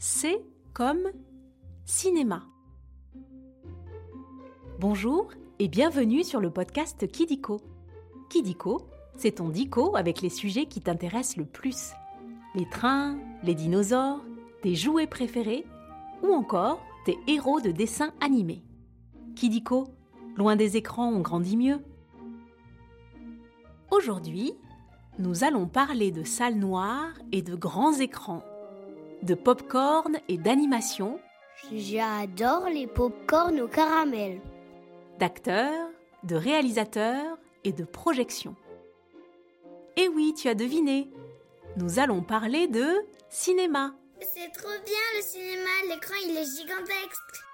C comme cinéma. Bonjour et bienvenue sur le podcast Kidiko. Kidiko, c'est ton dico avec les sujets qui t'intéressent le plus. Les trains, les dinosaures, tes jouets préférés ou encore tes héros de dessins animés. Kidiko, loin des écrans, on grandit mieux. Aujourd'hui, nous allons parler de salles noires et de grands écrans, de pop-corn et d'animation, J'adore les pop-corn au caramel. d'acteurs, de réalisateurs et de projections. Et oui, tu as deviné, nous allons parler de cinéma. C'est trop bien le cinéma, l'écran il est gigantesque.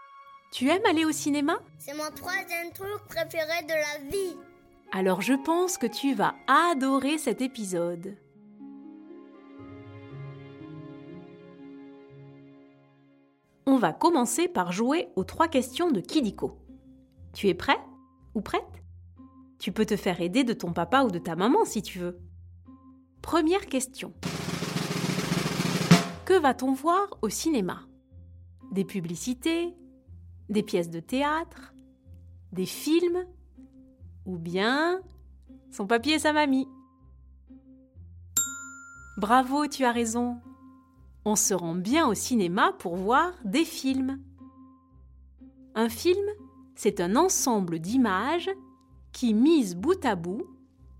Tu aimes aller au cinéma? C'est mon troisième truc préféré de la vie. Alors je pense que tu vas adorer cet épisode. Va commencer par jouer aux trois questions de Kidiko. Tu es prêt ou prête? Tu peux te faire aider de ton papa ou de ta maman si tu veux. Première question. Que va-t-on voir au cinéma? Des publicités Des pièces de théâtre Des films ou bien son papy et sa mamie? Bravo, tu as raison. On se rend bien au cinéma pour voir des films. Un film, c'est un ensemble d'images qui, mises bout à bout,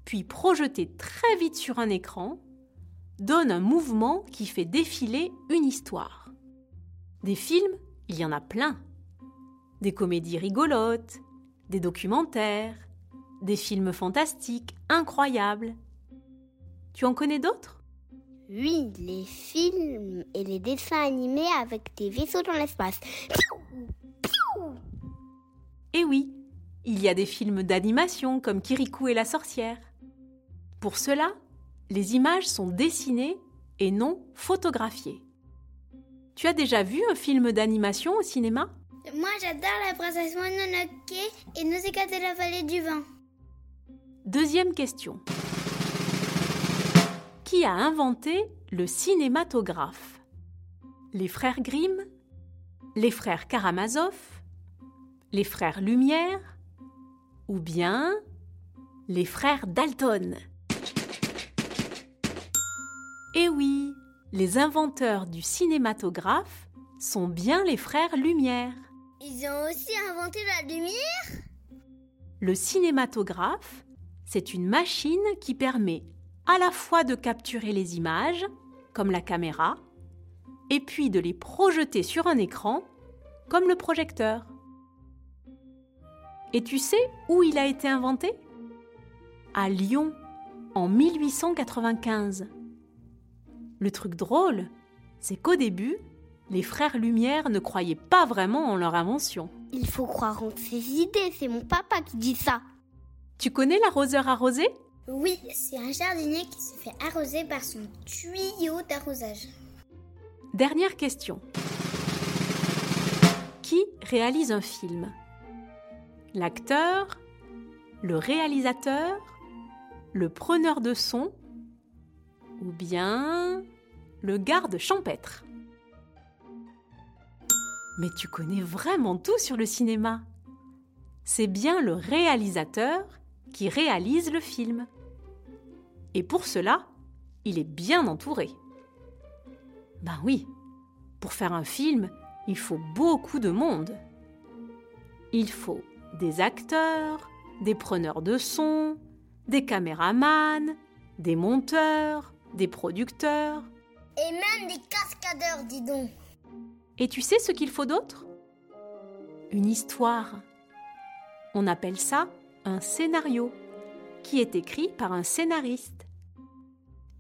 puis projetées très vite sur un écran, donnent un mouvement qui fait défiler une histoire. Des films, il y en a plein. Des comédies rigolotes, des documentaires, des films fantastiques, incroyables. Tu en connais d'autres? Oui, les films et les dessins animés avec des vaisseaux dans l'espace. Eh oui, il y a des films d'animation comme Kirikou et la sorcière. Pour cela, les images sont dessinées et non photographiées. Tu as déjà vu un film d'animation au cinéma? Moi j'adore la princesse Mononoke et Nausicaa de la vallée du vent. Deuxième question. Qui a inventé le cinématographe? Les frères Grimm? Les frères Karamazov? Les frères Lumière? Ou bien les frères Dalton? Eh oui, les inventeurs du cinématographe sont bien les frères Lumière. Ils ont aussi inventé la lumière? Le cinématographe, c'est une machine qui permet à la fois de capturer les images, comme la caméra, et puis de les projeter sur un écran, comme le projecteur. Et tu sais où il a été inventé? À Lyon, en 1895. Le truc drôle, c'est qu'au début, les frères Lumière ne croyaient pas vraiment en leur invention. Il faut croire en ses idées, c'est mon papa qui dit ça. Tu connais l'arroseur arrosé? Oui, c'est un jardinier qui se fait arroser par son tuyau d'arrosage. Dernière question. Qui réalise un film? L'acteur Le réalisateur Le preneur de son Ou bien le garde champêtre? Mais tu connais vraiment tout sur le cinéma. C'est bien le réalisateur qui réalise le film. Et pour cela, il est bien entouré. Ben oui, pour faire un film, il faut beaucoup de monde. Il faut des acteurs, des preneurs de son, des caméramans, des monteurs, des producteurs. Et même des cascadeurs, dis donc. Et tu sais ce qu'il faut d'autre? Une histoire. On appelle ça un scénario, qui est écrit par un scénariste.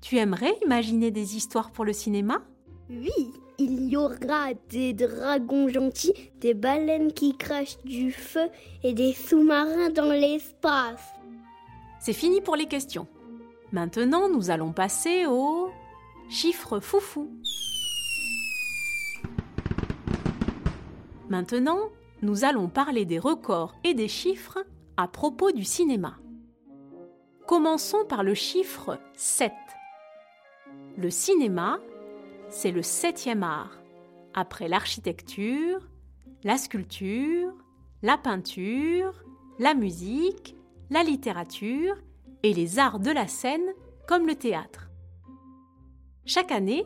Tu aimerais imaginer des histoires pour le cinéma? Oui, il y aura des dragons gentils, des baleines qui crachent du feu et des sous-marins dans l'espace. C'est fini pour les questions. Maintenant, nous allons passer au chiffre foufou. Maintenant, nous allons parler des records et des chiffres à propos du cinéma. Commençons par le chiffre 7. Le cinéma, c'est le septième art. après l'architecture, la sculpture, la peinture, la musique, la littérature et les arts de la scène comme le théâtre. Chaque année,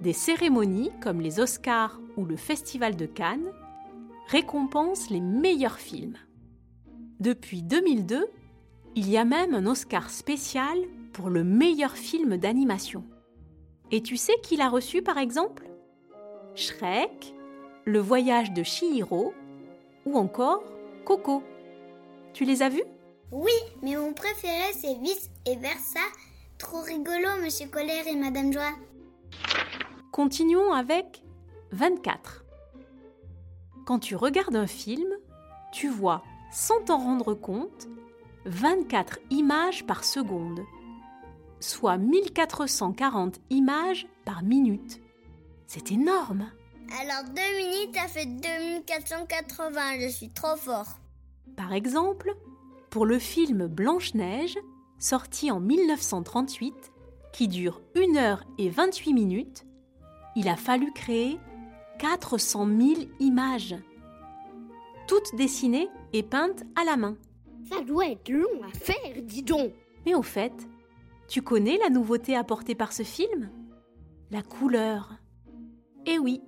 des cérémonies comme les Oscars ou le Festival de Cannes récompensent les meilleurs films. Depuis 2002, il y a même un Oscar spécial pour le meilleur film d'animation. Et tu sais qui l'a reçu par exemple? Shrek, Le voyage de Chihiro ou encore Coco. Tu les as vus? Oui, mais mon préféré c'est Vice et Versa. Trop rigolo, Monsieur Colère et Madame Joie. Continuons avec 24. Quand tu regardes un film, tu vois, sans t'en rendre compte, 24 images par seconde, soit 1440 images par minute. C'est énorme. Alors deux minutes, ça fait 2480, je suis trop fort. Par exemple, pour le film Blanche-Neige, sorti en 1938, qui dure 1 heure et 28 minutes, il a fallu créer 400 000 images, toutes dessinées et peintes à la main. Ça doit être long à faire, dis donc. Mais au fait, tu connais la nouveauté apportée par ce film? La couleur. Eh oui,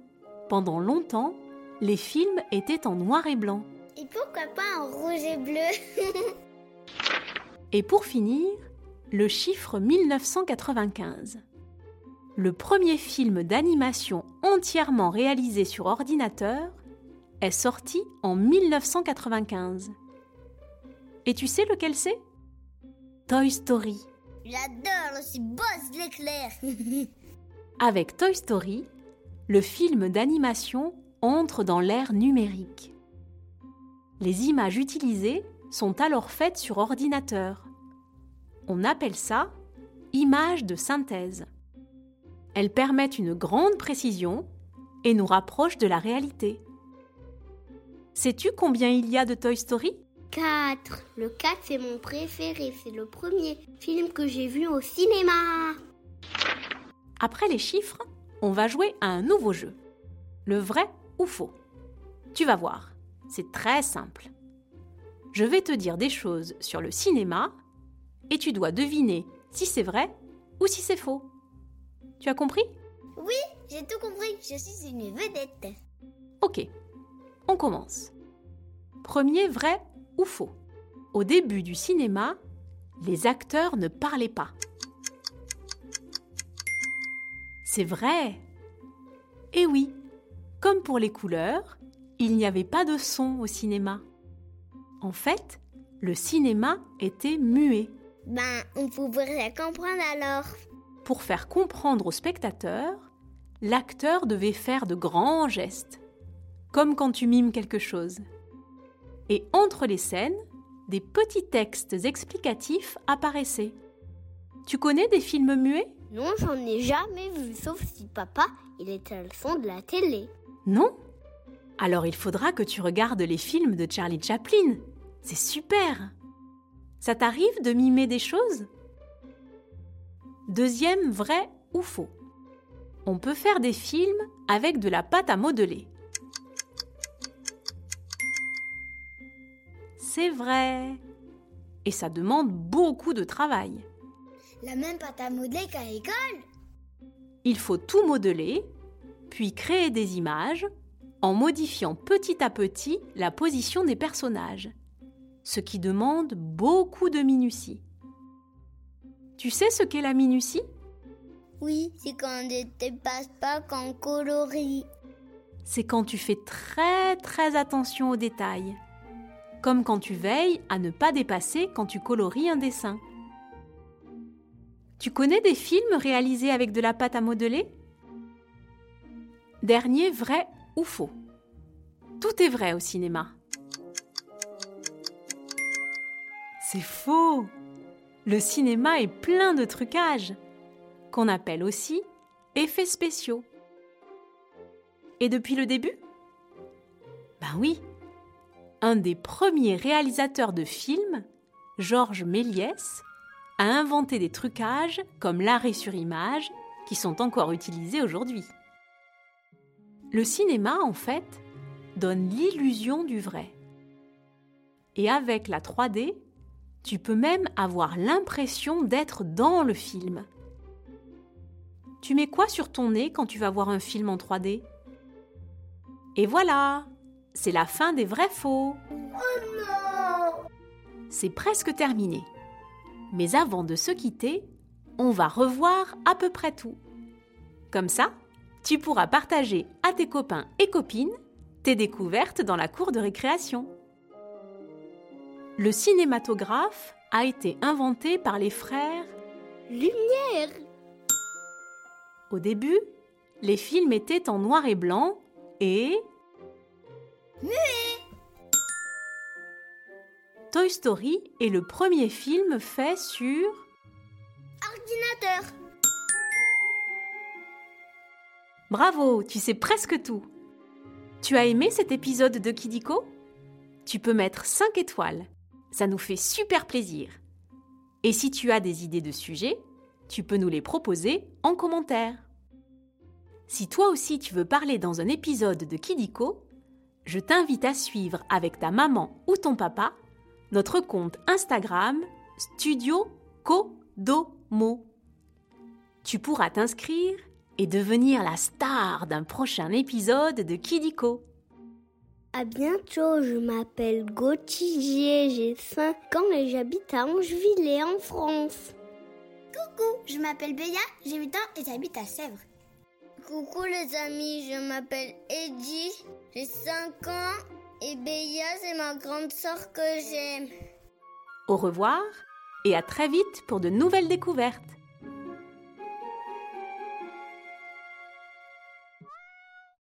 pendant longtemps, les films étaient en noir et blanc. Et pourquoi pas en rouge et bleu? Et pour finir, le chiffre 1995. Le premier film d'animation entièrement réalisé sur ordinateur est sorti en 1995. Et tu sais lequel c'est? Toy Story. J'adore, c'est Buzz l'éclair. Avec Toy Story, le film d'animation entre dans l'ère numérique. Les images utilisées sont alors faites sur ordinateur. On appelle ça images de synthèse. Elles permettent une grande précision et nous rapprochent de la réalité. Sais-tu combien il y a de Toy Story? 4. Le 4, c'est mon préféré. C'est le premier film que j'ai vu au cinéma. Après les chiffres, on va jouer à un nouveau jeu. Le vrai ou faux. Tu vas voir, c'est très simple. Je vais te dire des choses sur le cinéma et tu dois deviner si c'est vrai ou si c'est faux. Tu as compris? Oui, j'ai tout compris. Je suis une vedette. Ok, on commence. Premier vrai ou faux Au début du cinéma, les acteurs ne parlaient pas. C'est vrai. Eh oui, comme pour les couleurs, il n'y avait pas de son au cinéma. En fait, le cinéma était muet. Ben, on pouvait rien comprendre alors. Pour faire comprendre au spectateur, l'acteur devait faire de grands gestes, comme quand tu mimes quelque chose. Et entre les scènes, des petits textes explicatifs apparaissaient. Tu connais des films muets? Non, j'en ai jamais vu, sauf si papa, il était à le son de la télé. Non? Alors il faudra que tu regardes les films de Charlie Chaplin. C'est super Ça t'arrive de mimer des choses? Deuxième vrai ou faux On peut faire des films avec de la pâte à modeler. C'est vrai. Et ça demande beaucoup de travail. La même pâte à modeler qu'à l'école Il faut tout modeler, puis créer des images en modifiant petit à petit la position des personnages, ce qui demande beaucoup de minutie. Tu sais ce qu'est la minutie? Oui, c'est quand on ne dépasse pas qu'en coloris. C'est quand tu fais très très attention aux détails, comme quand tu veilles à ne pas dépasser quand tu colories un dessin. Tu connais des films réalisés avec de la pâte à modeler? Dernier vrai ou faux? Tout est vrai au cinéma. C'est faux Le cinéma est plein de trucages, qu'on appelle aussi effets spéciaux. Et depuis le début? Ben oui Un des premiers réalisateurs de films, Georges Méliès, a inventé des trucages comme l'arrêt sur image qui sont encore utilisés aujourd'hui. Le cinéma, en fait, donne l'illusion du vrai. Et avec la 3D, tu peux même avoir l'impression d'être dans le film. Tu mets quoi sur ton nez quand tu vas voir un film en 3D Et voilà, c'est la fin des vrais faux. Oh non C'est presque terminé. Mais avant de se quitter, on va revoir à peu près tout. Comme ça, tu pourras partager à tes copains et copines tes découvertes dans la cour de récréation. Le cinématographe a été inventé par les frères. Lumière Au début, les films étaient en noir et blanc et... Toy Story est le premier film fait sur... Ordinateur Bravo, tu sais presque tout. Tu as aimé cet épisode de Kidiko? Tu peux mettre 5 étoiles. Ça nous fait super plaisir. Et si tu as des idées de sujets, tu peux nous les proposer en commentaire. Si toi aussi tu veux parler dans un épisode de Kidiko, je t'invite à suivre avec ta maman ou ton papa notre compte Instagram Studio Kodomo. Tu pourras t'inscrire et devenir la star d'un prochain épisode de Kidiko. À bientôt, je m'appelle Gauthier, j'ai 5 ans et j'habite à Angeville en France. Coucou, je m'appelle Béa, j'ai 8 ans et j'habite à Sèvres. Coucou les amis, je m'appelle Eddie, j'ai 5 ans et Béa c'est ma grande sœur que j'aime. Au revoir et à très vite pour de nouvelles découvertes.